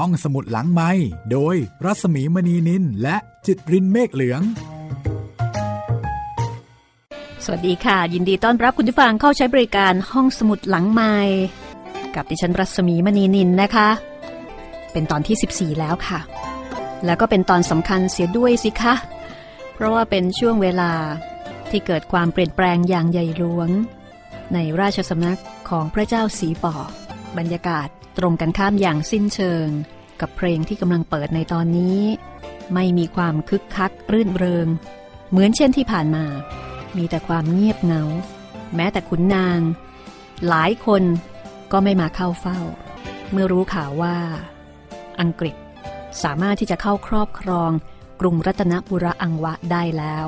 ห้องสมุดหลังไม้โดยรัสมีมณีนินและจิตรินเมฆเหลือง สวัสดีค่ะ ยินดีต้อนรับคุณผู้ฟังเข้าใช้บริการห้องสมุดหลังไม้กับดิฉันรัศมีมณีนินนะคะ เป็นตอนที่ 14 แล้วค่ะ แล้วก็เป็นตอนสำคัญเสียด้วยสิคะ เพราะว่าเป็นช่วงเวลาที่เกิดความเปลี่ยนแปลงอย่างใหญ่หลวง ในราชสำนักของพระเจ้าสีป่อบรรยากาศ ตรงกันข้ามอย่างสิ้นเชิง กับเพลงที่กำลังเปิดในตอนนี้ ไม่มีความคึกคักรื่นเริง เหมือนเช่นที่ผ่านมา มีแต่ความเงียบเหงา แม้แต่ขุนนาง หลายคนก็ไม่มาเข้าเฝ้า เมื่อรู้ข่าวว่า อังกฤษสามารถที่จะเข้าครอบครองกรุงรัตนบุรีอังวะได้แล้ว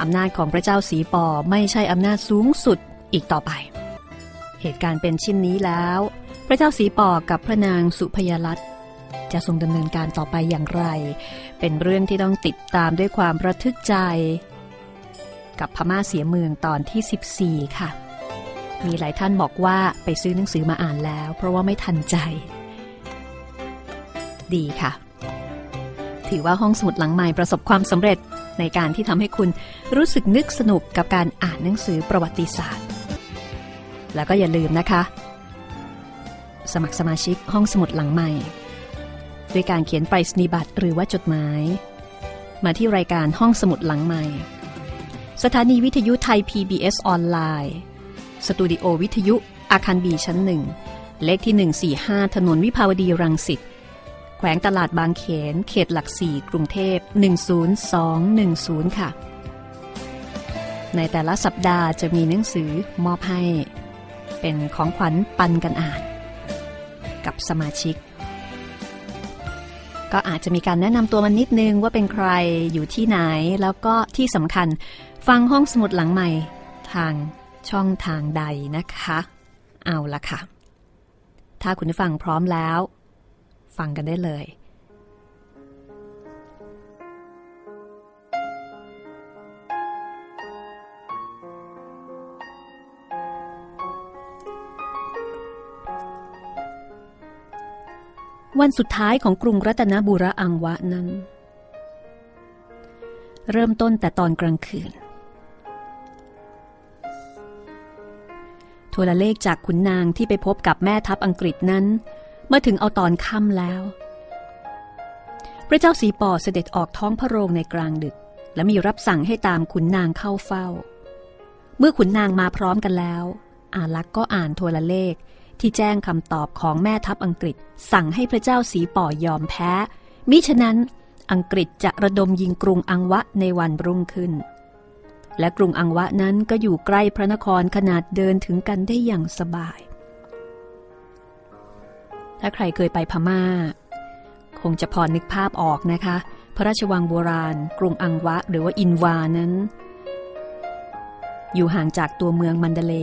อำนาจของพระเจ้าสีปอไม่ใช่อำนาจสูงสุดอีกต่อไป เหตุการณ์เป็นเช่นนี้แล้ว ระเจ้าสีปอกับพระนางสุพยรัตจะทรงดำเนินการต่อไปอย่างไร เป็นเรื่องที่ต้องติดตามด้วยความระทึกใจ กับพม่าเสียเมืองตอนที่ 14 ค่ะ มีหลายท่านบอกว่าไปซื้อหนังสือมาอ่านแล้ว เพราะว่าไม่ทันใจ ดีค่ะ ถือว่าห้องสมุดหลังใหม่ประสบความสำเร็จในการที่ทำให้คุณรู้สึกนึกสนุกกับการอ่านหนังสือประวัติศาสตร์ แล้วก็อย่าลืมนะคะ สมัครสมาชิกห้องสมุดหลังใหม่ด้วยการเขียนไปรษณียบัตรหรือว่าจดหมาย มาที่รายการห้องสมุดหลังใหม่ สถานีวิทยุไทย PBS ออนไลน์สตูดิโอวิทยุอาคารบีชั้นหนึ่งเลขที่ 145 ถนนวิภาวดีรังสิตแขวงตลาดบางเขน เขตหลักสี่กรุงเทพ 10210 ค่ะ ในแต่ละสัปดาห์จะมีหนังสือมอบให้ เป็นของขวัญปันกันอ่าน กับสมาชิก ก็อาจจะมีการแนะนำตัวมันนิดนึงว่าเป็นใครอยู่ที่ไหนแล้วก็ที่สำคัญฟังห้องสมุดหลังใหม่ทางช่องทางใดนะคะ เอาละค่ะ ถ้าคุณผู้ฟังพร้อมแล้ว ฟังกันได้เลย วันสุดท้ายของกรุงรัตนบุรีอังวะนั้น เริ่มต้นแต่ตอนกลางคืน โทรเลขจากขุนนางที่ไปพบกับแม่ทัพอังกฤษนั้นเมื่อถึงเอาตอนค่ำแล้ว พระเจ้าสีปอเสด็จออกท้องพระโรงในกลางดึก และมีรับสั่งให้ตามขุนนางเข้าเฝ้า เมื่อขุนนางมาพร้อมกันแล้ว อาลักษ์ก็อ่านโทรเลข ที่แจ้งคำตอบของแม่ทัพอังกฤษ สั่งให้พระเจ้าสีป่อยอมแพ้ มิฉะนั้นอังกฤษจะระดมยิงกรุงอังวะในวันรุ่งขึ้น และกรุงอังวะนั้นก็อยู่ใกล้พระนครขนาดเดินถึงกันได้อย่างสบาย ถ้าใครเคยไปพมา่า คงจะพอนึกภาพออกนะคะ พระราชวังโบราณ กรุงอังวะหรือว่าอินวานั้น อยู่ห่างจากตัวเมืองมันเดเล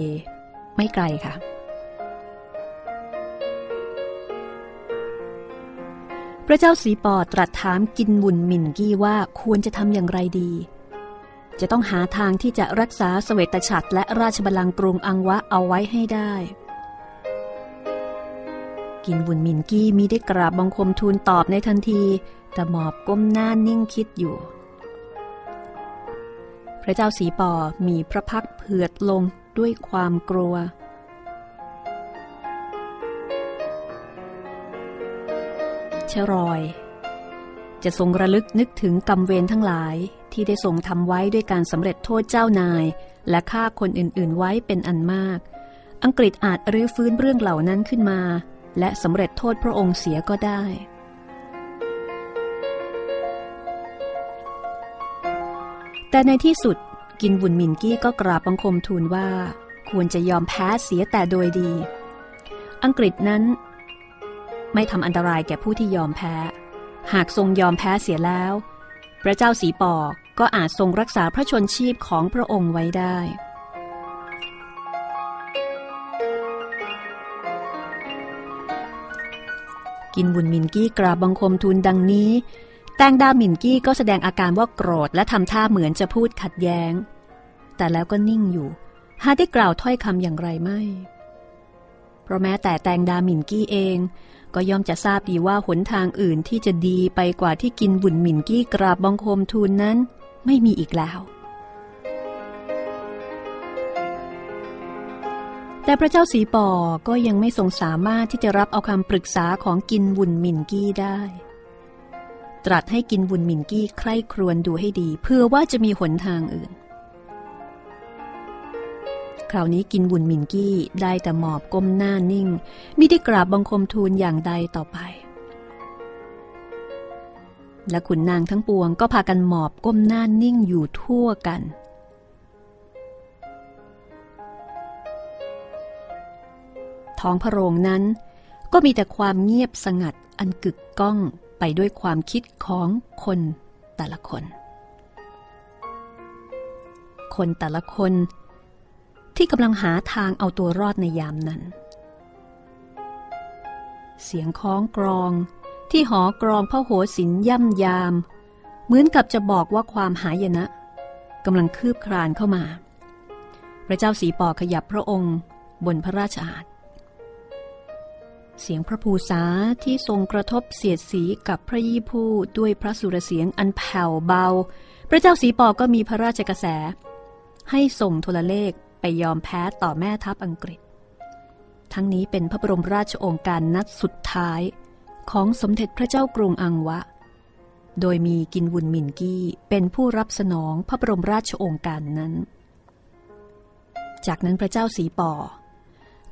ไม่ไกลค่ะ พระเจ้าสีปอตรัสถามกินบุญมินกี้ว่าควรจะทำอย่างไรดี จะต้องหาทางที่จะรักษาสเวตฉัตรและราชบัลลังก์กรุงอังวะเอาไว้ให้ได้ กินบุญมินกี้มีได้กราบบังคมทูลตอบในทันที แต่หมอบก้มหน้านิ่งคิดอยู่ พระเจ้าสีปอมีพระพักเผือดลงด้วยความกลัว ชรอย จะทรงระลึกนึกถึงกรรมเวรทั้งหลายที่ได้ทรงทำไว้ด้วยการสำเร็จโทษเจ้านาย และฆ่าคนอื่นๆไว้เป็นอันมาก อังกฤษอาจรื้อฟื้นเรื่องเหล่านั้นขึ้นมา และสำเร็จโทษพระองค์เสียก็ได้ แต่ในที่สุดกินบุญมินกี้ก็กราบบังคมทูลว่า ควรจะยอมแพ้เสียแต่โดยดี อังกฤษนั้น ไม่ทำอันตรายแก่ผู้ที่ยอมแพ้ หากทรงยอมแพ้เสียแล้ว พระเจ้าสีปอก็อาจทรงรักษาพระชนชีพของพระองค์ไว้ได้ กินบุญมินกี้กราบบังคมทูลดังนี้ แตงดามินกี้ก็แสดงอาการว่าโกรธและทำท่าเหมือนจะพูดขัดแย้ง แต่แล้วก็นิ่งอยู่หาได้กล่าวถ้อยคำอย่างไรไม่ เพราะแม้แต่แตงดาหมินกี้เอง ก็ย่อมจะทราบดีว่าหนทางอื่นที่จะดีไปกว่าที่กินบุญหมินกี้กราบบังคมทูลนั้น ไม่มีอีกแล้ว แต่พระเจ้าสีปอก็ยังไม่ทรงสามารถที่จะรับเอาคำปรึกษาของกินบุญหมินกี้ได้ ตรัสให้กินบุญหมินกี้ใคร่ครวญดูให้ดี เพื่อว่าจะมีหนทางอื่น คราวนี้กินบุญมินกี้ได้แต่หมอบก้มหน้านิ่งมิได้กราบบังคมทูลอย่างใดต่อไป และขุนนางทั้งปวงก็พากันหมอบก้มหน้านิ่งอยู่ทั่วกัน ท้องพระโรงนั้นก็มีแต่ความเงียบสงัดอันกึกก้องไปด้วยความคิดของคนแต่ละคน คนแต่ละคน ที่กำลังหาทางเอาตัวรอดในยามนั้น เสียงคล้องกรองที่หอกรองพระโหสินย่ำยาม เหมือนกับจะบอกว่าความหายนะกำลังคืบคลานเข้ามา พระเจ้าสีปอขยับพระองค์บนพระราชอาณเสียงพระภูษาที่ทรงกระทบเสียดสีกับพระยี่ผู้ด้วยพระสุรเสียงอันแผ่วเบา พระเจ้าสีปอก็มีพระราชกระแส ให้ส่งโทรเลข ยอมแพ้ต่อแม่ทัพอังกฤษ ทั้งนี้เป็นพระบรมราชโองการนัดสุดท้ายของสมเด็จพระเจ้ากรุงอังวะ โดยมีกินวุนมินกี้เป็นผู้รับสนองพระบรมราชโองการนั้น จากนั้นพระเจ้าสีปอ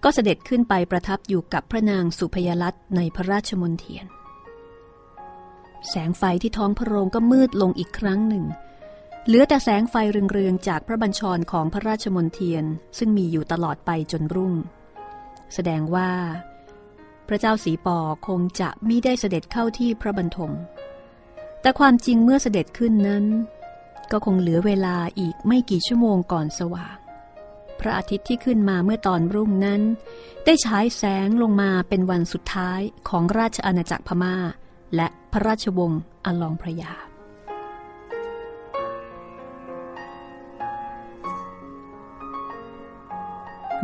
ก็เสด็จขึ้นไปประทับอยู่กับพระนางสุพยลัตในพระราชมนเทียน แสงไฟที่ท้องพระโรงก็มืดลงอีกครั้งหนึ่ง เหลือแต่แสงไฟเรืองๆจากพระบัญชรของพระราชมนเทียนซึ่งมีอยู่ตลอดไปจนรุ่ง แสดงว่า พระเจ้าสีปอคงจะมิได้เสด็จเข้าที่พระบรรทม แต่ความจริงเมื่อเสด็จขึ้นนั้น ก็คงเหลือเวลาอีกไม่กี่ชั่วโมงก่อนสว่าง พระอาทิตย์ที่ขึ้นมาเมื่อตอนรุ่งนั้น ได้ฉายแสงลงมาเป็นวันสุดท้ายของราชอาณาจักรพมา่า และพระราชวงศ์อลองพระยา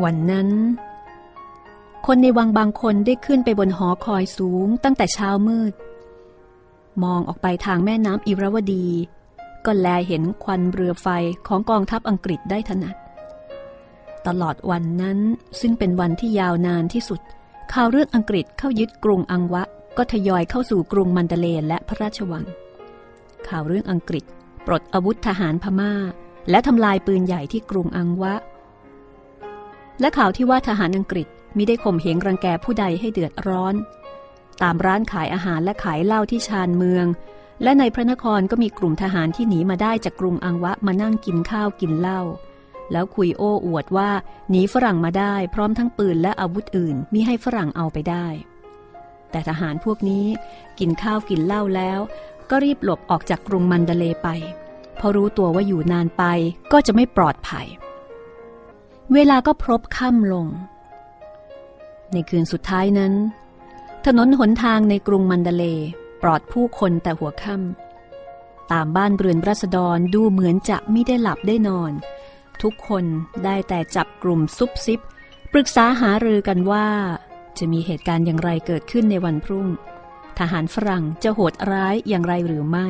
วันนั้น คนในวังบางคนได้ขึ้นไปบนหอคอยสูงตั้งแต่เช้ามืด มองออกไปทางแม่น้ำอิรวดี ก็แลเห็นควันเรือไฟของกองทัพอังกฤษได้ถนัด ตลอดวันนั้นซึ่งเป็นวันที่ยาวนานที่สุด ข่าวเรื่องอังกฤษเข้ายึดกรุงอังวะ ก็ทยอยเข้าสู่กรุงมันเดเลและพระราชวัง ข่าวเรื่องอังกฤษปลดอาวุธทหารพมา่า และทำลายปืนใหญ่ที่กรุงอังวะ และข่าวที่ว่าทหารอังกฤษมิได้ข่มเหงรังแกผู้ใดให้เดือดร้อน ตามร้านขายอาหารและขายเหล้าที่ชานเมือง และในพระนครก็มีกลุ่มทหารที่หนีมาได้จากกรุงอังวะมานั่งกินข้าวกินเหล้าแล้วคุยโอ้อวดว่าหนีฝรั่งมาได้พร้อมทั้งปืนและอาวุธอื่นมิให้ฝรั่งเอาไปได้ แต่ทหารพวกนี้กินข้าวกินเหล้าแล้ว ก็รีบหลบออกจากกรุงมันเดเลไปเพราะรู้ตัวว่าอยู่นานไปก็จะไม่ปลอดภัย เวลาก็พรบค่ำลง ในคืนสุดท้ายนั้น ถนนหนทางในกรุงมันเดเล ปลอดผู้คนแต่หัวค่ำตามบ้านเรือนรัษฎรดูเหมือนจะไม่ได้หลับได้นอน ทุกคนได้แต่จับกลุ่มซุบซิบ ปรึกษาหารือกันว่า จะมีเหตุการณ์อย่างไรเกิดขึ้นในวันพรุ่ง ทหารฝรั่งจะโหดร้ายอย่างไรหรือไม่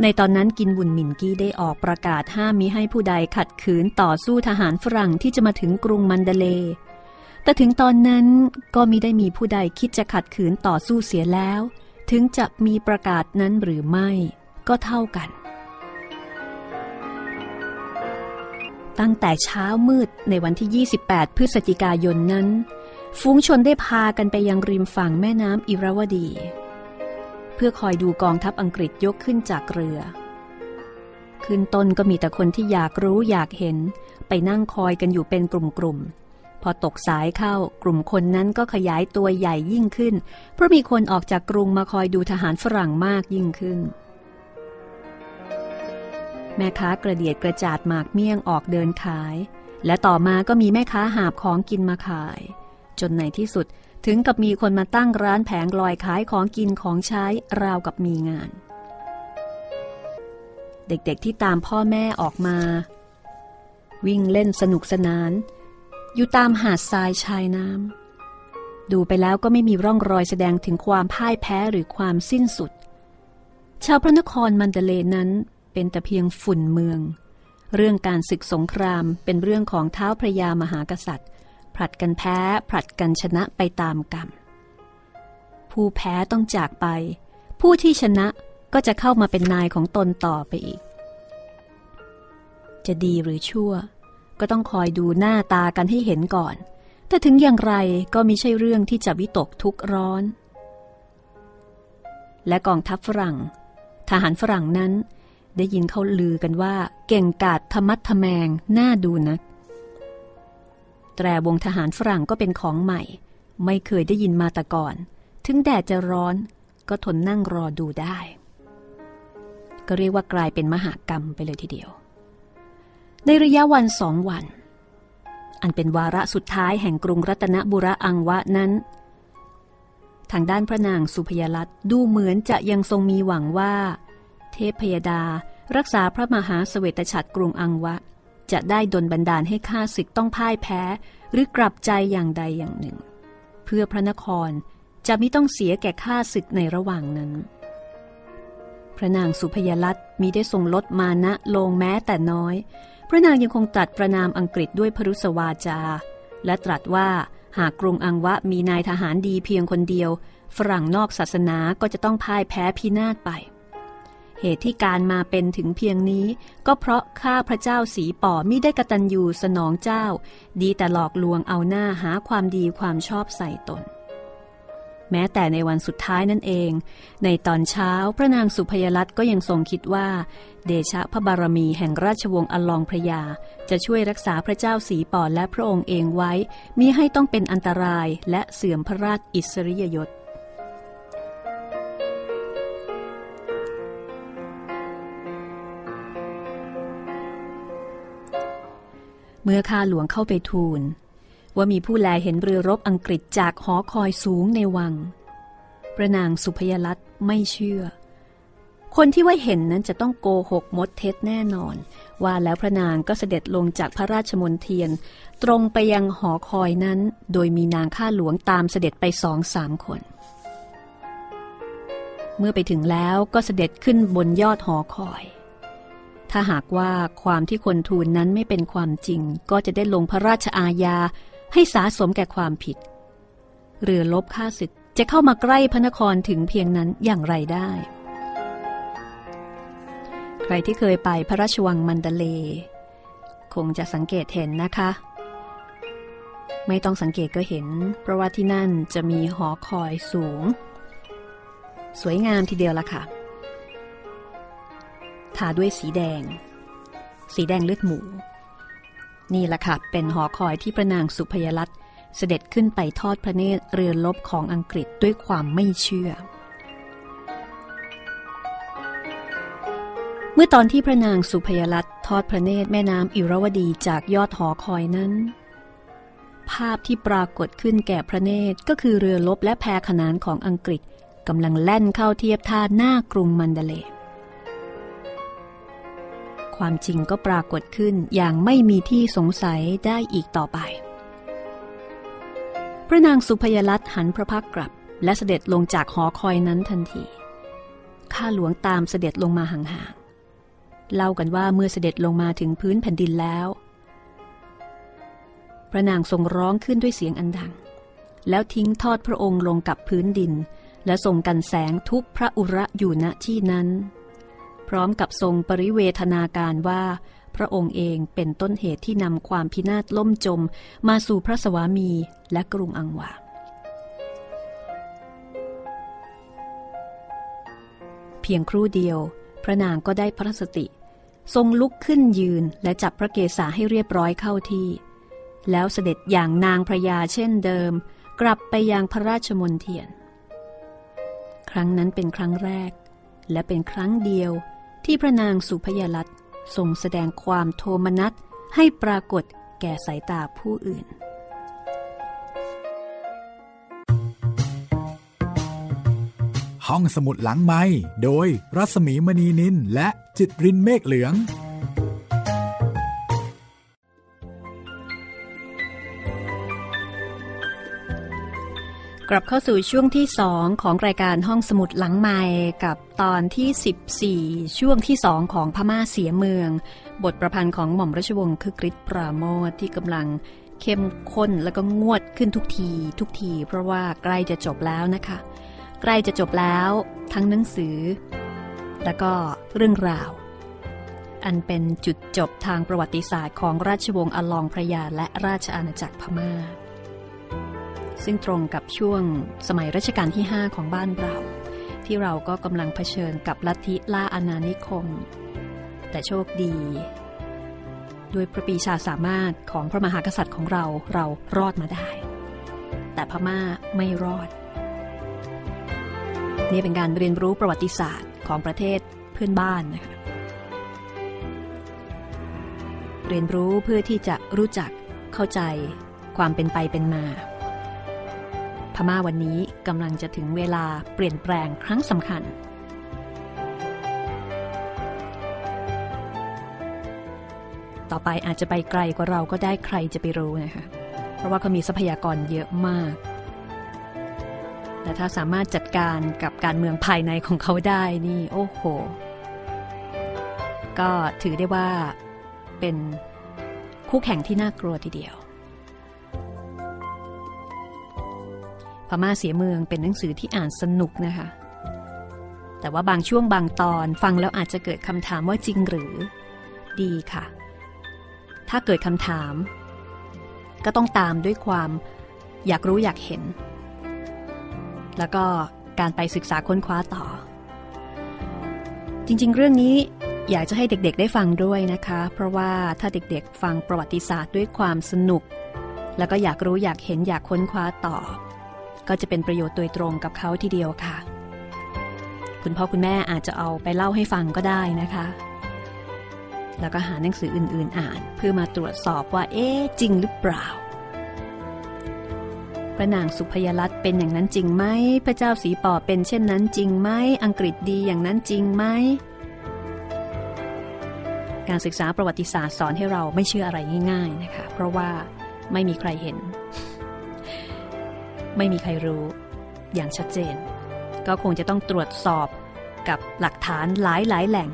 ในตอนนั้นกินบุญหมินกี้ได้ออกประกาศห้ามมิให้ผู้ใดขัดขืนต่อสู้ทหารฝรั่งที่จะมาถึงกรุงมันเดเล แต่ถึงตอนนั้นก็มิได้มีผู้ใดคิดจะขัดขืนต่อสู้เสียแล้ว ถึงจะมีประกาศนั้นหรือไม่ก็เท่ากัน ตั้งแต่เช้ามืดในวันที่ 28 พฤศจิกายนนั้น ฝูงชนได้พากันไปยังริมฝั่งแม่น้ำอิราวดี เพื่อคอยดูกองทัพอังกฤษยกขึ้นจากเรือ ขึ้นต้นก็มีแต่คนที่อยากรู้อยากเห็น ไปนั่งคอยกันอยู่เป็นกลุ่มๆ พอตกสายเข้ากลุ่มคนนั้นก็ขยายตัวใหญ่ยิ่งขึ้น เพราะมีคนออกจากกรุงมาคอยดูทหารฝรั่งมากยิ่งขึ้น แม่ค้ากระเดียดกระจาดหมากเมี่ยงออกเดินขาย และต่อมาก็มีแม่ค้าหาบของกินมาขาย จนในที่สุด ถึงกับมีคนมาตั้งร้านแผงลอยขายของกินของใช้ราวกับมีงาน เด็กๆที่ตามพ่อแม่ออกมา วิ่งเล่นสนุกสนาน อยู่ตามหาดทรายชายน้ำดูไปแล้วก็ไม่มีร่องรอยแสดงถึงความพ่ายแพ้หรือความสิ้นสุด ชาวพระนครมันเดเลนั้นเป็นแต่เพียงฝุ่นเมือง เรื่องการศึกสงครามเป็นเรื่องของเท้าพระยามหากษัตริย์ ผลัดกันแพ้ ผลัดกันชนะไปตามกรรม ผู้แพ้ต้องจากไป ผู้ที่ชนะก็จะเข้ามาเป็นนายของตนต่อไปอีก จะดีหรือชั่ว ก็ต้องคอยดูหน้าตากันให้เห็นก่อน แต่ถึงอย่างไรก็มิใช่เรื่องที่จะวิตกทุกร้อน และกองทัพฝรั่ง ทหารฝรั่งนั้น ได้ยินเขาลือกันว่า เก่งกาจธรรมัดทแมงน่าดูนัก ตรวงทหารฝรั่งก็เป็นของใหม่ ไม่เคยได้ยินมาแต่ก่อน ถึงแดดจะร้อนก็ทนนั่งรอดูได้ ก็เรียกว่ากลายเป็นมหากรรมไปเลยทีเดียว ในระยะวันสองวัน อันเป็นวาระสุดท้ายแห่งกรุงรัตนบุรีอังวะนั้น ทางด้านพระนางสุพยรัตดูเหมือนจะยังทรงมีหวังว่า เทพพยดารักษาพระมหาสเสวตฉัตรกรุงอังวะ จะได้ดลบันดาลให้ข้าศึกต้องพ่ายแพ้ หรือกลับใจอย่างใดอย่างหนึ่ง เพื่อพระนครจะไม่ต้องเสียแก่ข้าศึกในระหว่างนั้น พระนางสุพยรัตมีได้ทรงลดมานะลงแม้แต่น้อย พระนางยังคงตรัสประนามอังกฤษด้วยพรุสวาจา และตรัสว่าหากกรุงอังวะมีนายทหารดีเพียงคนเดียว ฝรั่งนอกศาสนาก็จะต้องพ่ายแพ้พินาศไป เหตุที่การมาเป็นถึงเพียงนี้ ก็เพราะข้าพระเจ้าสีป่อมิได้กระตัญญูสนองเจ้า ดีแต่หลอกลวงเอาหน้าหาความดีความชอบใส่ตน แม้แต่ในวันสุดท้ายนั่นเอง ในตอนเช้าพระนางสุพยรัตก็ยังทรงคิดว่า เดชะพระบารมีแห่งราชวงศ์อลองพระยา จะช่วยรักษาพระเจ้าสีป่อและพระองค์เองไว้มิให้ต้องเป็นอันตรายและเสื่อมพระราชอิสริยยศ เมื่อข้าหลวงเข้าไปทูล ว่ามีผู้แลเห็นเรือรบอังกฤษจากหอคอยสูงในวังพระนางสุพยรัตไม่เชื่อ คนที่ว่าเห็นนั้นจะต้องโกหกมดเท็จแน่นอน ว่าแล้วพระนางก็เสด็จลงจากพระราชมนเทียน ตรงไปยังหอคอยนั้น โดยมีนางข้าหลวงตามเสด็จไปสองสามคน เมื่อไปถึงแล้วก็เสด็จขึ้นบนยอดหอคอย ถ้าหากว่าความที่คนทูลนั้นไม่เป็นความจริง ก็จะได้ลงพระราชอาญาให้สาสมแก่ความผิด เรือลบข้าศึกจะเข้ามาใกล้พระนครถึงเพียงนั้นอย่างไรได้ ใครที่เคยไปพระราชวังมันเดเล คงจะสังเกตเห็นนะคะ ไม่ต้องสังเกตก็เห็น เพราะว่าที่นั่นจะมีหอคอยสูง สวยงามทีเดียวละค่ะ ทาด้วยสีแดง สีแดงเลือดหมู นี่แหละค่ะเป็นหอคอยที่พระนางสุพยรัตเสด็จขึ้นไปทอดพระเนตรเรือลบของอังกฤษด้วยความไม่เชื่อ เมื่อตอนที่พระนางสุพยรัตทอดพระเนตรแม่น้ำอิรวดีจากยอดหอคอยนั้น ภาพที่ปรากฏขึ้นแก่พระเนตรก็คือเรือลบและแพขนานของอังกฤษกำลังแล่นเข้าเทียบท่าหน้ากรุงมันเดเล ความจริงก็ปรากฏขึ้นอย่างไม่มีที่สงสัยได้อีกต่อไป พระนางสุพยรัตหันพระพักกลับ และเสด็จลงจากหอคอยนั้นทันที ข้าหลวงตามเสด็จลงมาห่างๆ เล่ากันว่าเมื่อเสด็จลงมาถึงพื้นแผ่นดินแล้ว พระนางทรงร้องขึ้นด้วยเสียงอันดัง แล้วทิ้งทอดพระองค์ลงกับพื้นดิน และทรงกันแสงทุบพระอุระอยู่ณที่นั้น ร้อมกับทรงปริเวทนาการว่า พระองค์เองเป็นต้นเหตุที่นำความพินาศล่มจม มาสู่พระสวามีและกรุงอังวาเพียงครู่เดียว พระนางก็ได้พระสติ ทรงลุกขึ้นยืนและจับพระเกศาให้เรียบร้อยเข้าที่ แล้วเสด็จอย่างนางพระยาเช่นเดิม กลับไปยังพระราชมนเทียน ครั้งนั้นเป็นครั้งแรก และเป็นครั้งเดียว ที่พระนางสุพยลัตทรงแสดงความโทมนัสให้ปรากฏแก่สายตาผู้อื่น ห้องสมุดหลังไม้โดยรัสมีมณีนินและจิตรินเมฆเหลือง กลับเข้าสู่ช่วงที่ 2 ของรายการห้องสมุดหลังใหม่กับตอนที่ 14 ช่วงที่ 2 ของพม่าเสียเมือง บทประพันธ์ของหม่อมราชวงศ์คึกฤทธิ์ปราโมทที่กำลังเข้มข้นแล้วก็งวดขึ้นทุกทีทุกที เพราะว่าใกล้จะจบแล้วนะคะ ใกล้จะจบแล้วทั้งหนังสือ แล้วก็เรื่องราว อันเป็นจุดจบทางประวัติศาสตร์ของราชวงศ์อลองพระยาและราชอาณาจักรพม่า ซึ่งตรงกับช่วงสมัยรัชกาลที่ 5 ของบ้านเรา ที่เราก็กำลังเผชิญกับลัทธิล่าอาณานิคม แต่โชคดี ด้วยพระปีชาสามารถของพระมหากษัตริย์ของเราเรารอดมาได้ แต่พม่าไม่รอด นี่เป็นการเรียนรู้ประวัติศาสตร์ของประเทศเพื่อนบ้านนะคะเรียนรู้เพื่อที่จะรู้จักเข้าใจความเป็นไปเป็นมา ม่าวันนี้กำลังจะถึงเวลาเปลี่ยนแปลงครั้งสำคัญ ต่อไปอาจจะไปไกลกว่าเราก็ได้ใครจะไปรู้นะคะ เพราะว่าเขามีทรัพยากรเยอะมาก แต่ถ้าสามารถจัดการกับการเมืองภายในของเขาได้นี่โอ้โห ก็ถือได้ว่าเป็นคู่แข่งที่น่ากลัวทีเดียว ม่าเสียเมืองเป็นหนังสือที่อ่านสนุกนะคะ แต่ว่าบางช่วงบางตอนฟังแล้วอาจจะเกิดคำถามว่าจริงหรือ ดีค่ะ ถ้าเกิดคำถาม ก็ต้องตามด้วยความอยากรู้อยากเห็น แล้วก็การไปศึกษาค้นคว้าต่อ จริง ๆ เรื่องนี้อยากจะให้เด็กๆ ได้ฟังด้วยนะคะ เพราะว่าถ้าเด็กๆ ฟังประวัติศาสตร์ด้วยความสนุก แล้วก็อยากรู้อยากเห็นอยากค้นคว้าต่อ ก็จะเป็นประโยชน์โดยตรงกับเขาทีเดียวค่ะ คุณพ่อคุณแม่อาจจะเอาไปเล่าให้ฟังก็ได้นะคะ แล้วก็หาหนังสืออื่นๆอ่าน เพื่อมาตรวจสอบว่าเอ๊จริงหรือเปล่าพระนางสุพยรัตเป็นอย่างนั้นจริงไหม พระเจ้าสีป่อเป็นเช่นนั้นจริงไหม อังกฤษดีอย่างนั้นจริงไหม การศึกษาประวัติศาสตร์สอนให้เราไม่เชื่ออะไรง่าย ๆนะคะ เพราะว่าไม่มีใครเห็น ไม่มีใครรู้ อย่างชัดเจน ก็คงจะต้องตรวจสอบกับหลักฐานหลายหลายแหล่ง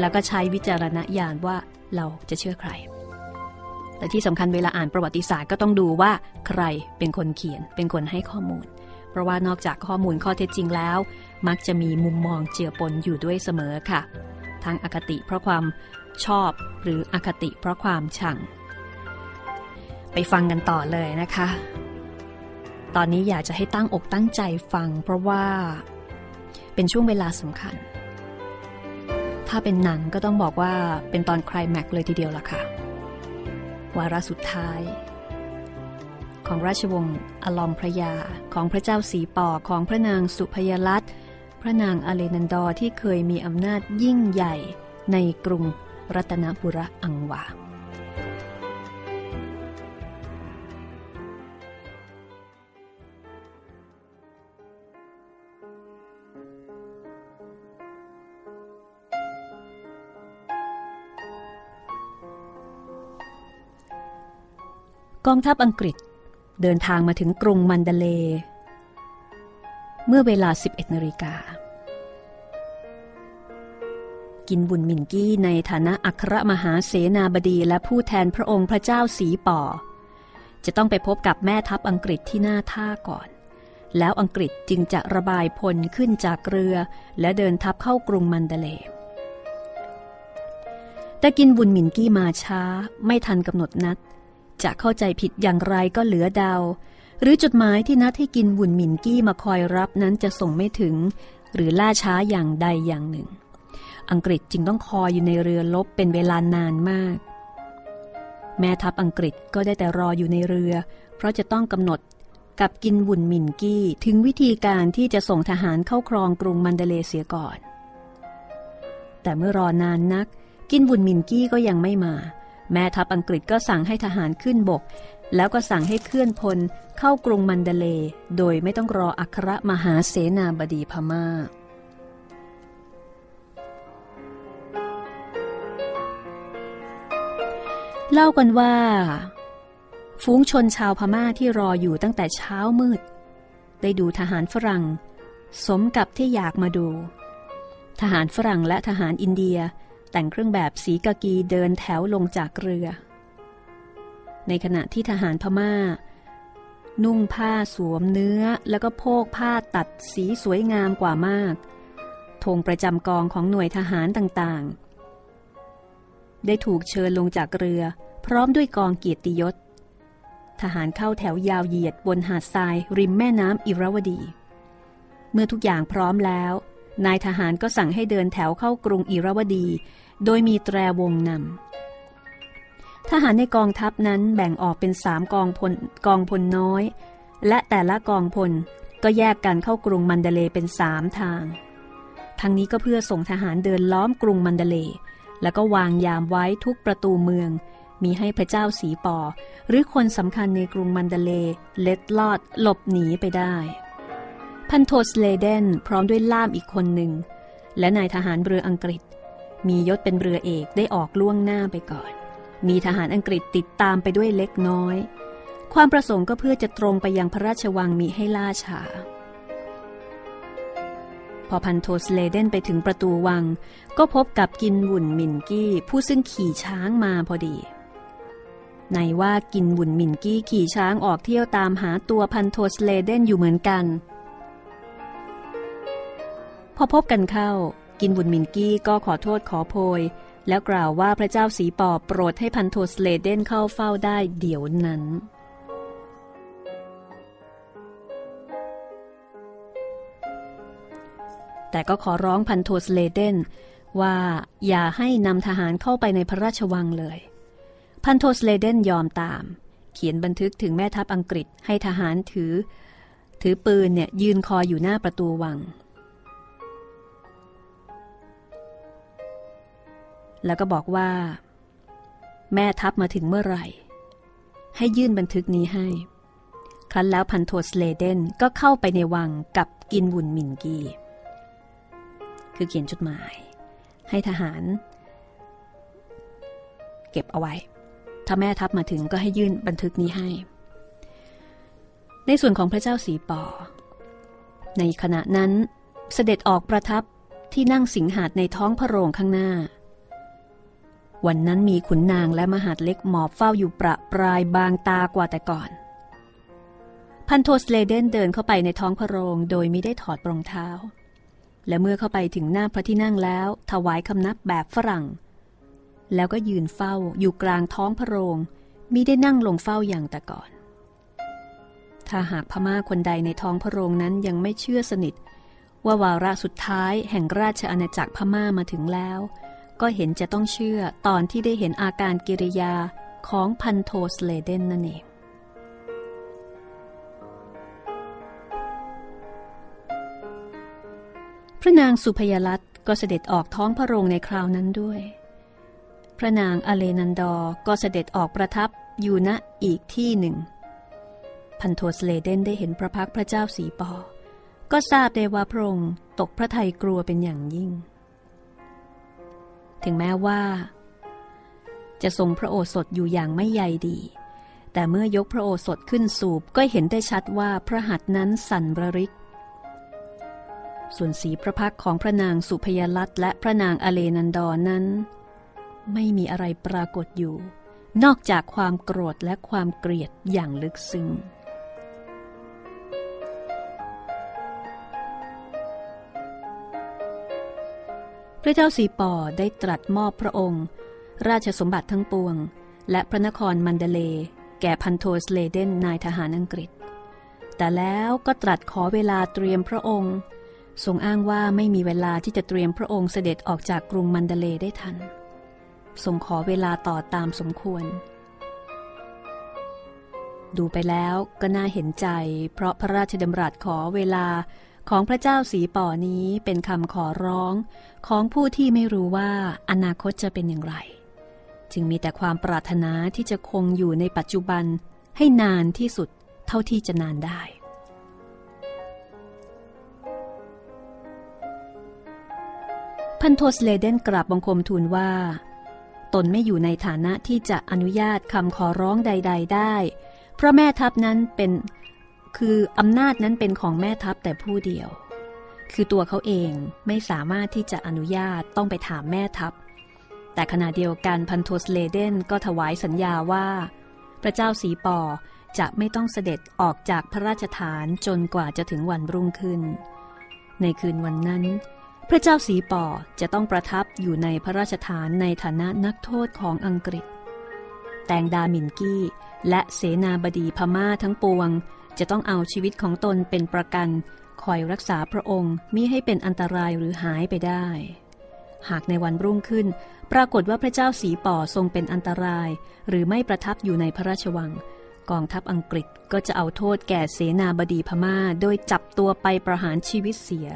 แล้วก็ใช้วิจารณญาณว่าเราจะเชื่อใคร แต่ที่สำคัญเวลาอ่านประวัติศาสตร์ก็ต้องดูว่าใครเป็นคนเขียนเป็นคนให้ข้อมูล เพราะว่านอกจากข้อมูลข้อเท็จจริงแล้ว มักจะมีมุมมองเจือปนอยู่ด้วยเสมอค่ะ ทั้งอคติเพราะความชอบหรืออคติเพราะความชัง ไปฟังกันต่อเลยนะคะ ตอนนี้อยากจะให้ตั้งอกตั้งใจฟัง เพราะว่าเป็นช่วงเวลาสำคัญ ถ้าเป็นหนังก็ต้องบอกว่าเป็นตอนคลายแม็กเลยทีเดียวล่ะค่ะ วาระสุดท้าย ของราชวงศ์อลอมพระยา ของพระเจ้าสีปอของพระนางสุพยรัตพระนางอเลนันดอที่เคยมีอำนาจยิ่งใหญ่ในกรุงรัตนบุรีอังวา กองทัพอังกฤษเดินทางมาถึงกรุงมันเดเล เมื่อเวลา 11นาฬิกา กินบุญมินกี้ในฐานะอัครมหาเสนาบดีและผู้แทนพระองค์พระเจ้าสีป่อ จะต้องไปพบกับแม่ทัพอังกฤษที่หน้าท่าก่อน แล้วอังกฤษจึงจะระบายพลขึ้นจากเรือ และเดินทัพเข้ากรุงมันเดเลแต่กินบุญมินกี้มาช้าไม่ทันกำหนดนัด จะเข้าใจผิดอย่างไรก็เหลือเดา หรือจดหมายที่นัดให้กินบุญหมินกี้มาคอยรับนั้นจะส่งไม่ถึง หรือล่าช้าอย่างใดอย่างหนึ่ง อังกฤษจึงต้องคอยอยู่ในเรือลบเป็นเวลานานมาก แม่ทัพอังกฤษก็ได้แต่รออยู่ในเรือ เพราะจะต้องกำหนดกับกินบุญหมินกี้ถึงวิธีการที่จะส่งทหารเข้าครองกรุงมันเดเลเสียก่อน แต่เมื่อรอนานนัก กินบุญมินกี้ก็ยังไม่มา แม่ทัพอังกฤษก็สั่งให้ทหารขึ้นบก แล้วก็สั่งให้เคลื่อนพลเข้ากรุงมันเดเล โดยไม่ต้องรออัครมหาเสนาบดีพมา่า เล่ากันว่า ฝูงชนชาวพม่าที่รออยู่ตั้งแต่เช้ามืด ได้ดูทหารฝรั่ง สมกับที่อยากมาดู ทหารฝรั่งและทหารอินเดีย แต่งเครื่องแบบสีกากีเดินแถวลงจากเรือ ในขณะที่ทหารพมา่า นุ่งผ้าสวมเนื้อแล้วก็โพกผ้าตัดสีสวยงามกว่ามากธงประจำกองของหน่วยทหารต่างๆ ได้ถูกเชิญลงจากเรือ พร้อมด้วยกองเกียรติยศ ทหารเข้าแถวยาวเหยียดบนหาดทรายริมแม่น้ำอิรวดี เมื่อทุกอย่างพร้อมแล้ว นายทหารก็สั่งให้เดินแถวเข้ากรุงอิรวดี โดยมีแตรวงนำทหารในกองทัพนั้นแบ่งออกเป็นสามกองพลกองพลน้อย และแต่ละกองพลก็แยกกันเข้ากรุงมันเดเลเป็นสามทาง ทั้งนี้ก็เพื่อส่งทหารเดินล้อมกรุงมันเดเลแล้วก็วางยามไว้ทุกประตูเมือง มีให้พระเจ้าสีปอ หรือคนสำคัญในกรุงมันเดเลเล็ดลอดหลบหนีไปได้ พันโทสเลเดนพร้อมด้วยล่ามอีกคนหนึ่ง และนายทหารเรืออังกฤษ มียศเป็นเรือเอกได้ออกล่วงหน้าไปก่อน มีทหารอังกฤษติดตามไปด้วยเล็กน้อย ความประสงค์ก็เพื่อจะตรงไปยังพระราชวังมิให้ล่าช้าพอพันโทสเลเดนไปถึงประตูวัง ก็พบกับกินหวุ่นมินกี้ผู้ซึ่งขี่ช้างมาพอดีนัยว่ากินหวุ่นมินกี้ขี่ช้างออกเที่ยวตามหาตัวพันโทสเลเดนอยู่เหมือนกัน พอพบกันเข้า กินหวุ่นมินกี้ก็ขอโทษขอโพย แล้วกล่าวว่าพระเจ้าสีป่อโปรดให้พันโทสเลเดนเข้าเฝ้าได้เดี๋ยวนั้น แต่ก็ขอร้องพันโทสเลเดนว่าอย่าให้นำทหารเข้าไปในพระราชวังเลย พันโทสเลเดนยอมตาม เขียนบันทึกถึงแม่ทัพอังกฤษให้ทหารถือ ถือปืนเนี่ยยืนคอยอยู่หน้าประตูวัง แล้วก็บอกว่า แม่ทัพมาถึงเมื่อไหร่ ให้ยื่นบันทึกนี้ให้ ครั้นแล้วพันโทสเลเดนก็เข้าไปในวังกับกินวุ่นมินกีคือเขียนจดหมาย ให้ทหาร เก็บเอาไว้ ถ้าแม่ทัพมาถึงก็ให้ยื่นบันทึกนี้ให้ ในส่วนของพระเจ้าสีปอ ในขณะนั้นเสด็จออกประทับที่นั่งสิงหาดในท้องพระโรงข้างหน้า วันนั้นมีขุนนางและมหาดเล็กหมอบเฝ้าอยู่ประปรายบางตากว่าแต่ก่อน พันโทสเลเดนเดินเข้าไปในท้องพระโรงโดยไม่ได้ถอดรองเท้า และเมื่อเข้าไปถึงหน้าพระที่นั่งแล้ว ถวายคำนับแบบฝรั่ง แล้วก็ยืนเฝ้าอยู่กลางท้องพระโรงมิได้นั่งลงเฝ้าอย่างแต่ก่อน ถ้าหากพม่าคนใดในท้องพระโรงนั้นยังไม่เชื่อสนิท ว่าวาระสุดท้ายแห่งราชอาณาจักรพม่ามาถึงแล้ว ก็เห็นจะต้องเชื่อตอนที่ได้เห็นอาการกิริยาของพันโทสเลเดนนั่นเอง พระนางศุภยาลัตก็เสด็จออกท้องพระโรงในคราวนั้นด้วย พระนางอเลนันดอก็เสด็จออกประทับอยู่ณอีกที่หนึ่ง พันโทสเลเดนได้เห็นพระพักตร์พระเจ้าสีปอ ก็ทราบได้ว่าพระองค์ตกพระทัยกลัวเป็นอย่างยิ่ง ถึงแม้ว่า จะทรงพระโอสถอยู่อย่างไม่ใยดี แต่เมื่อยกพระโอสถขึ้นสูบก็เห็นได้ชัดว่าพระหัตถ์นั้นสั่นระริก ส่วนสีพระพักของพระนางสุพยลัตและพระนางอเลนันดอนนั้น ไม่มีอะไรปรากฏอยู่ นอกจากความโกรธและความเกลียดอย่างลึกซึ้ง ระเจ้าสีปอได้ตรัสมอบพระองค์ ราชสมบัติทั้งปวง และพระนครมันเดเล แก่พันโทสเลเดนนายทหารอังกฤษ แต่แล้วก็ตรัสขอเวลาเตรียมพระองค์ ทรงอ้างว่าไม่มีเวลาที่จะเตรียมพระองค์เสด็จออกจากกรุงมันเดเลได้ทัน ทรงขอเวลาต่อตามสมควร ดูไปแล้วก็น่าเห็นใจ เพราะพระราชดำรัสขอเวลา ของพระเจ้าสีป่อนี้เป็นคำขอร้องของผู้ที่ไม่รู้ว่าอนาคตจะเป็นอย่างไร จึงมีแต่ความปรารถนาที่จะคงอยู่ในปัจจุบันให้นานที่สุดเท่าที่จะนานได้ พันโทสเลเดนกราบบังคมทูลว่า ตนไม่อยู่ในฐานะที่จะอนุญาตคำขอร้องใด ๆ ได้ เพราะแม่ทัพนั้นเป็น คืออำนาจนั้นเป็นของแม่ทัพแต่ผู้เดียว คือตัวเขาเองไม่สามารถที่จะอนุญาตต้องไปถามแม่ทัพ แต่ขณะเดียวกันพันโทสเลเดนก็ถวายสัญญาว่า พระเจ้าสีปอจะไม่ต้องเสด็จออกจากพระราชฐานจนกว่าจะถึงวันรุ่งขึ้น ในคืนวันนั้น พระเจ้าสีปอจะต้องประทับอยู่ในพระราชฐานในฐานะนักโทษของอังกฤษ แตงดามินกี้และเสนาบดีพม่าทั้งปวง จะต้องเอาชีวิตของตนเป็นประกันคอยรักษาพระองค์มิให้เป็นอันตรายหรือหายไปได้ หากในวันรุ่งขึ้น ปรากฏว่าพระเจ้าสีป่อทรงเป็นอันตราย หรือไม่ประทับอยู่ในพระราชวัง กองทัพอังกฤษก็จะเอาโทษแก่เสนาบดีพม่า โดยจับตัวไปประหารชีวิตเสีย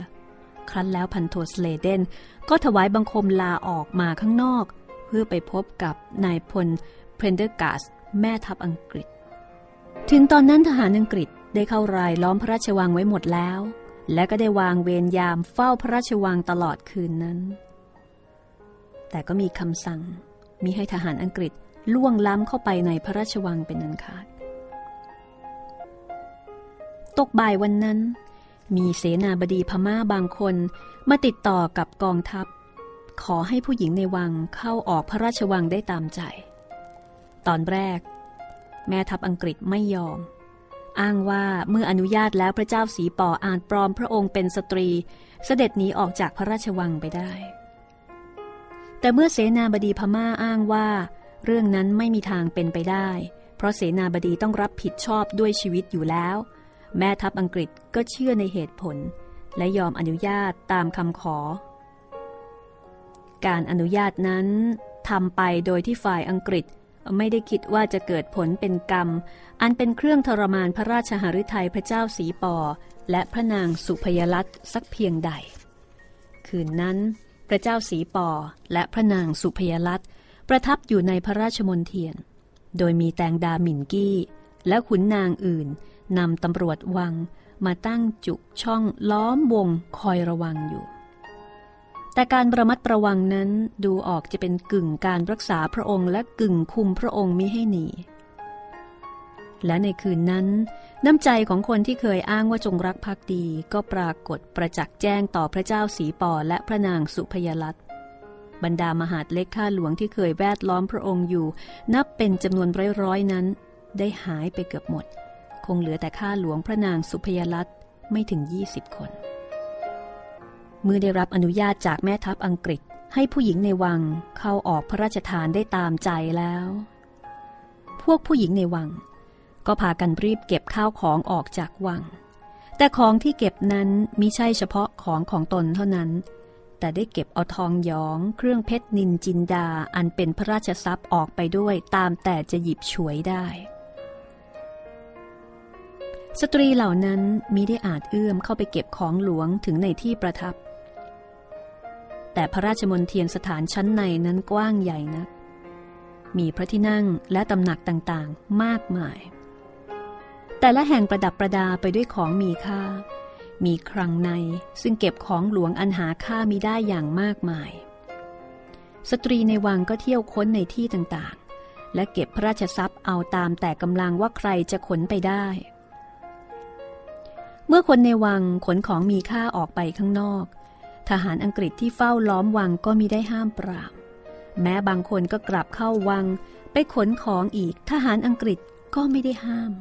ครั้นแล้วพันโทสเลเดนก็ถวายบังคมลาออกมาข้างนอก เพื่อไปพบกับนายพลเพรนเดอร์กาสแม่ทัพอังกฤษ ถึงตอนนั้นทหารอังกฤษได้เข้ารายล้อมพระราชวังไว้หมดแล้ว และก็ได้วางเวรยามเฝ้าพระราชวังตลอดคืนนั้น แต่ก็มีคำสั่งมีให้ทหารอังกฤษล่วงล้ำเข้าไปในพระราชวังเป็นอันขาด ตกบ่ายวันนั้น มีเสนาบดีพม่าบางคนมาติดต่อกับกองทัพ ขอให้ผู้หญิงในวังเข้าออกพระราชวังได้ตามใจ ตอนแรก แม่ทัพอังกฤษไม่ยอม อ้างว่าเมื่ออนุญาตแล้วพระเจ้าสีป่ออาจปลอมพระองค์เป็นสตรี เสด็จหนีออกจากพระราชวังไปได้ แต่เมื่อเสนาบดีพม่าอ้างว่า เรื่องนั้นไม่มีทางเป็นไปได้ เพราะเสนาบดีต้องรับผิดชอบด้วยชีวิตอยู่แล้ว แม่ทัพอังกฤษก็เชื่อในเหตุผล และยอมอนุญาตตามคำขอ การอนุญาตนั้นทำไปโดยที่ฝ่ายอังกฤษ ไม่ได้คิดว่าจะเกิดผลเป็นกรรม อันเป็นเครื่องทรมานพระราชหฤทัยพระเจ้าสีปอ และพระนางสุพยลัตสักเพียงใด คืนนั้น พระเจ้าสีปอและพระนางสุพยลัตประทับอยู่ในพระราชมนเทียน โดยมีแตงดาหมินกี้ และขุนนางอื่นนำตำรวจวังมาตั้งจุกช่องล้อมวงคอยระวังอยู่ แต่การระมัดระวังนั้นดูออกจะเป็นกึ่งการรักษาพระองค์และกึ่งคุมพระองค์มิให้หนี และในคืนนั้น น้ำใจของคนที่เคยอ้างว่าจงรักภักดีก็ปรากฏประจักษ์แจ้งต่อพระเจ้าสีปอและพระนางสุพยลัตบรรดามหาดเล็กข้าหลวงที่เคยแวดล้อมพระองค์อยู่ นับเป็นจำนวนร้อยๆนั้น ได้หายไปเกือบหมด คงเหลือแต่ข้าหลวงพระนางสุพยลัตไม่ถึง 20 คน เมื่อได้รับอนุญาตจากแม่ทัพอังกฤษให้ผู้หญิงในวังเข้าออกพระราชทานได้ตามใจแล้ว พวกผู้หญิงในวัง ก็พากันรีบเก็บข้าวของออกจากวัง แต่ของที่เก็บนั้นมิใช่เฉพาะของของตนเท่านั้น แต่ได้เก็บเอาทองหยอง เครื่องเพชรนินจินดาอันเป็นพระราชทรัพย์ออกไปด้วยตามแต่จะหยิบฉวยได้ สตรีเหล่านั้นมิได้อาจเอื้อมเข้าไปเก็บของหลวงถึงในที่ประทับ แต่พระราชมนเทียนสถานชั้นในนั้นกว้างใหญ่นะัก มีพระที่นั่งและตำหนักต่างๆ มากมาย แต่ละแห่งประดับประดาไปด้วยของมีค่า มีครังในซึ่งเก็บของหลวงอันหาค่ามีได้อย่างมากมาย สตรีในวังก็เที่ยวค้นในที่ต่างๆ และเก็บพระราชทรัพย์เอาตามแต่กำลังว่าใครจะขนไปได้ เมื่อคนในวังขนของมีค่าออกไปข้างนอก ทหารอังกฤษที่เฝ้าล้อมวังก็มีได้ห้ามปรามแม้บางคนก็กลับเข้าวัง ไปขนของอีกทหารอังกฤษก็ไม่ได้ห้าม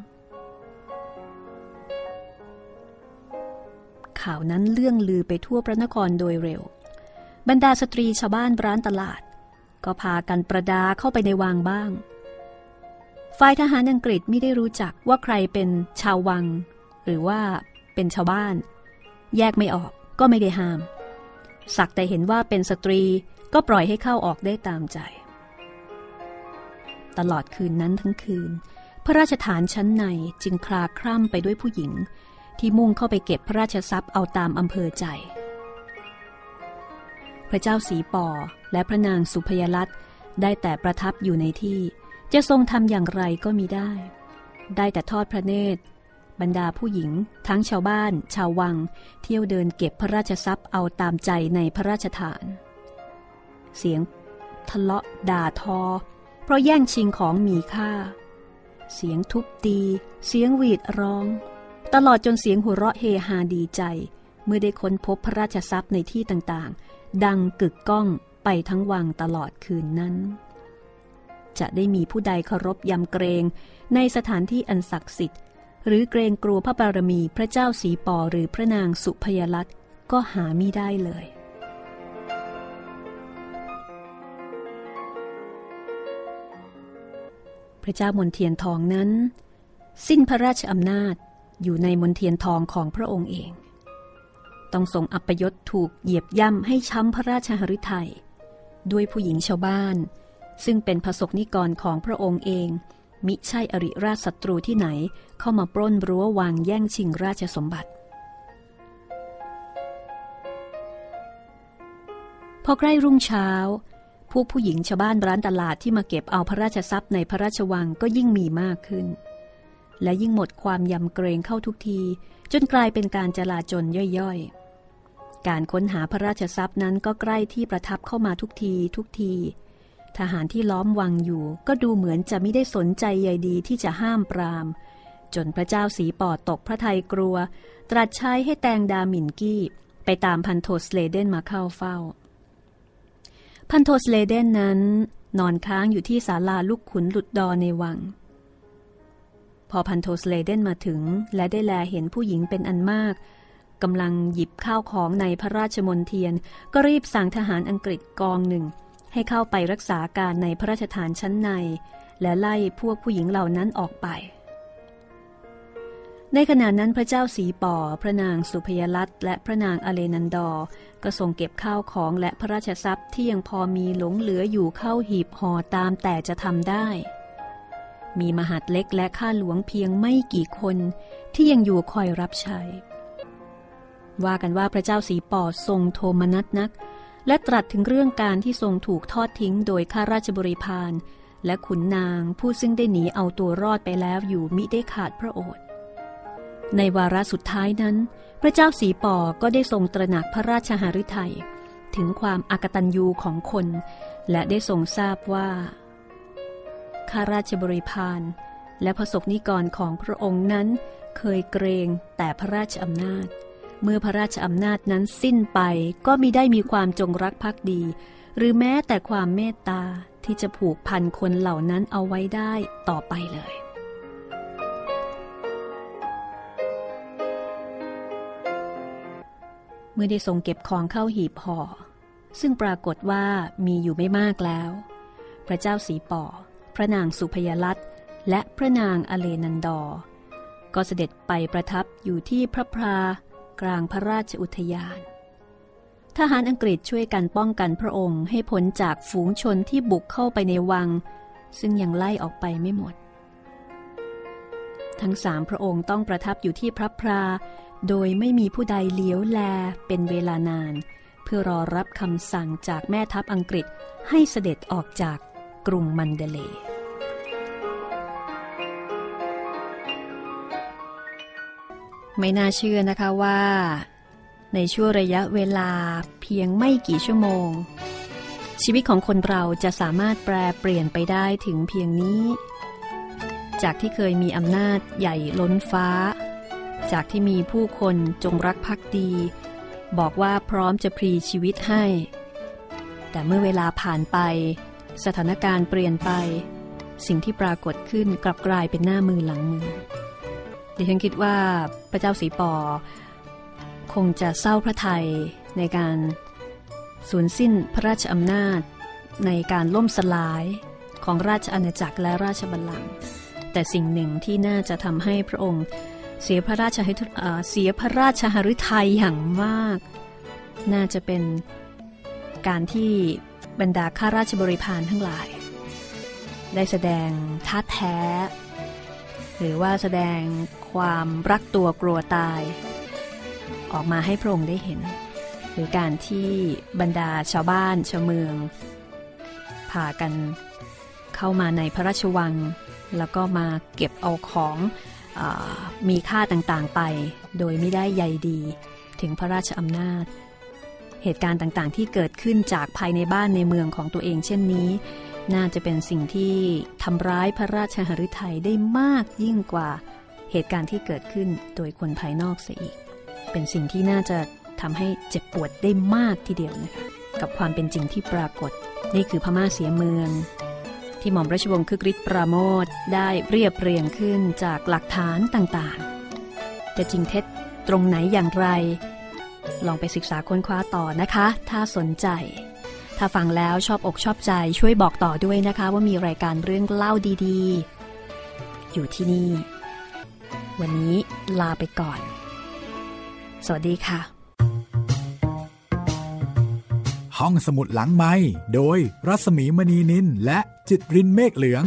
ข่าวนั้นเลื่องลือไปทั่วพระนครโดยเร็ว บรรดาสตรีชาวบ้านร้านตลาด ก็พากันประดาเข้าไปในวังบ้าง ฝ่ายทหารอังกฤษไม่ได้รู้จักว่าใครเป็นชาววัง หรือว่าเป็นชาวบ้าน แยกไม่ออกก็ไม่ได้ห้าม สักแต่เห็นว่าเป็นสตรีก็ปล่อยให้เข้าออกได้ตามใจ ตลอดคืนนั้นทั้งคืน พระราชฐานชั้นในจึงคลาคร่ำไปด้วยผู้หญิง ที่มุ่งเข้าไปเก็บพระราชทรัพย์เอาตามอำเภอใจ พระเจ้าสีปอและพระนางสุพยลัตได้แต่ประทับอยู่ในที่ จะทรงทำอย่างไรก็มีได้ ได้แต่ทอดพระเนตร บรรดาผู้หญิง ทั้งชาวบ้าน ชาววัง เที่ยวเดินเก็บพระราชทรัพย์เอาตามใจในพระราชฐาน เสียงทะเลาะด่าทอ เพราะแย่งชิงของมีค่า เสียงทุบตี เสียงหวีดร้อง ตลอดจนเสียงหัวเราะเฮฮาดีใจ เมื่อได้ค้นพบพระราชทรัพย์ในที่ต่างๆ ดังกึกก้องไปทั้งวังตลอดคืนนั้น จะได้มีผู้ใดเคารพยำเกรงในสถานที่อันศักดิ์สิทธิ์ หรือเกรงกลัวพระบารมีพระเจ้าสีปอหรือพระนางสุพยลัตก็หาไม่ได้เลย พระเจ้ามนเทียนทองนั้น สิ้นพระราชอำนาจอยู่ในมนเทียนทองของพระองค์เอง ต้องทรงอัปยศถูกเหยียบย่ำให้ช้ำพระราชหฤทยัยด้วยผู้หญิงชาวบ้าน ซึ่งเป็นพระศกนิกรของพระองค์เอง มิใช่อริราชศัตรูที่ไหนเข้ามาปล้นรั้ววางแย่งชิงราชสมบัติ พอใกล้รุ่งเช้า พวกผู้หญิงชาวบ้านร้านตลาดที่มาเก็บเอาพระราชทรัพย์ในพระราชวังก็ยิ่งมีมากขึ้น และยิ่งหมดความยำเกรงเข้าทุกที จนกลายเป็นการจลาจลย่อยๆ การค้นหาพระราชทรัพย์นั้นก็ใกล้ที่ประทับเข้ามาทุกทีทุกทีท ทหารที่ล้อมวังอยู่ ก็ดูเหมือนจะไม่ได้สนใจใยดีที่จะห้ามปราม จนพระเจ้าสีป่อตกพระทัยกลัว ตรัสใช้ให้แตงดาหมินกี้ ไปตามพันโทสเลเดนมาเข้าเฝ้า พันโทสเลเดนนั้น นอนค้างอยู่ที่ศาลาลูกขุนหลุดดอในวัง พอพันโทสเลเดนมาถึง และได้แลเห็นผู้หญิงเป็นอันมากกำลังหยิบข้าวของในพระราชมณเฑียร ก็รีบสั่งทหารอังกฤษกองหนึ่ง ให้เข้าไปรักษาการในพระราชฐานชั้นใน และไล่พวกผู้หญิงเหล่านั้นออกไป ในขณะนั้นพระเจ้าสีป่อ พระนางสุพยลัตและพระนางอเลนันดอร์ก็ทรงเก็บข้าวของและพระราชทรัพย์ที่ยังพอมีหลงเหลืออยู่เข้าหีบห่อตามแต่จะทำได้ มีมหาดเล็กและข้าหลวงเพียงไม่กี่คนที่ยังอยู่คอยรับใช้ว่ากันว่าพระเจ้าสีป่อทรงโทมนัสนัก และตรัสถึงเรื่องการที่ทรงถูกทอดทิ้งโดยข้าราชบริพารและขุนนางผู้ซึ่งได้หนีเอาตัวรอดไปแล้วอยู่มิได้ขาดพระโอษฐ์ในวาระสุดท้ายนั้น พระเจ้าสีปอก็ได้ทรงตระหนักพระราชหฤทัยถึงความอากตัญญูของคน และได้ทรงทราบว่าข้าราชบริพารและพระสกนิกรของพระองค์นั้นเคยเกรงแต่พระราชอำนาจ เมื่อพระราชอำนาจนั้นสิ้นไปก็มิได้มีความจงรักภักดี หรือแม้แต่ความเมตตาที่จะผูกพันคนเหล่านั้นเอาไว้ได้ต่อไปเลย เมื่อได้ทรงเก็บของเข้าหีบห่อซึ่งปรากฏว่ามีอยู่ไม่มากแล้ว พระเจ้าสีป่อ พระนางสุพยลัตและพระนางอเลนันดอ ก็เสด็จไปประทับอยู่ที่พระพรา กลางพระราชอุทยาน ทหารอังกฤษช่วยกันป้องกันพระองค์ให้พ้นจากฝูงชนที่บุกเข้าไปในวัง ซึ่งยังไล่ออกไปไม่หมด ทั้งสามพระองค์ต้องประทับอยู่ที่พระพรา โดยไม่มีผู้ใดเลี้ยวแลเป็นเวลานาน เพื่อรอรับคำสั่งจากแม่ทัพอังกฤษให้เสด็จออกจากกรุงมันเดเล ไม่น่าเชื่อนะคะว่า ในช่วงระยะเวลาเพียงไม่กี่ชั่วโมง ชีวิตของคนเราจะสามารถแปลเปลี่ยนไปได้ถึงเพียงนี้ จากที่เคยมีอำนาจใหญ่ล้นฟ้า จากที่มีผู้คนจงรักภักดี บอกว่าพร้อมจะพรีชีวิตให้ แต่เมื่อเวลาผ่านไป สถานการณ์เปลี่ยนไป สิ่งที่ปรากฏขึ้นกลับกลายเป็นหน้ามือหลังมือ ดิฉันคิดว่าพระเจ้าสีปอ คงจะเศร้าพระไทยในการสูญสิ้นพระราชอำนาจ ในการล่มสลายของราชอาณาจักรและราชบัลลังก์แต่สิ่งหนึ่งที่น่าจะทำให้พระองค์เสียพระราชเสียพระราชหฤทัยอย่างมาก น่าจะเป็นการที่บรรดาข้าราชบริพารทั้งหลาย ได้แสดงท่าแท้ หรือว่าแสดง ความรักตัวกลัวตาย ออกมาให้พระองค์ได้เห็น หรือการที่บรรดาชาวบ้านชาวเมืองพากันเข้ามาในพระราชวัง แล้วก็มาเก็บเอาของมีค่าต่างๆไป โดยไม่ได้ใยดีถึงพระราชอำนาจ เหตุการณ์ต่างๆ ที่เกิดขึ้นจากภายในบ้านในเมืองของตัวเองเช่นนี้ น่าจะเป็นสิ่งที่ทำร้ายพระราชหฤทัยได้มากยิ่งกว่า เหตุการณ์ที่เกิดขึ้นโดยคนภายนอกเสียอีก เป็นสิ่งที่น่าจะทำให้เจ็บปวดได้มากทีเดียวนะคะกับความเป็นจริงที่ปรากฏ นี่คือพม่าเสียเมือง ที่หม่อมราชวงศ์คึกฤทธิ์ปราโมทได้เรียบเรียงขึ้นจากหลักฐานต่างๆ จะจริงเท็จตรงไหนอย่างไร ลองไปศึกษาค้นคว้าต่อนะคะ ถ้าสนใจ ถ้าฟังแล้วชอบอกชอบใจช่วยบอกต่อด้วยนะคะ ว่ามีรายการเรื่องเล่าดีๆ อยู่ที่นี่ วันนี้ลาไปก่อน สวัสดีค่ะ ห้องสมุดหลังไม้โดยรัศมีมณีนินและจิตรินเมฆเหลือง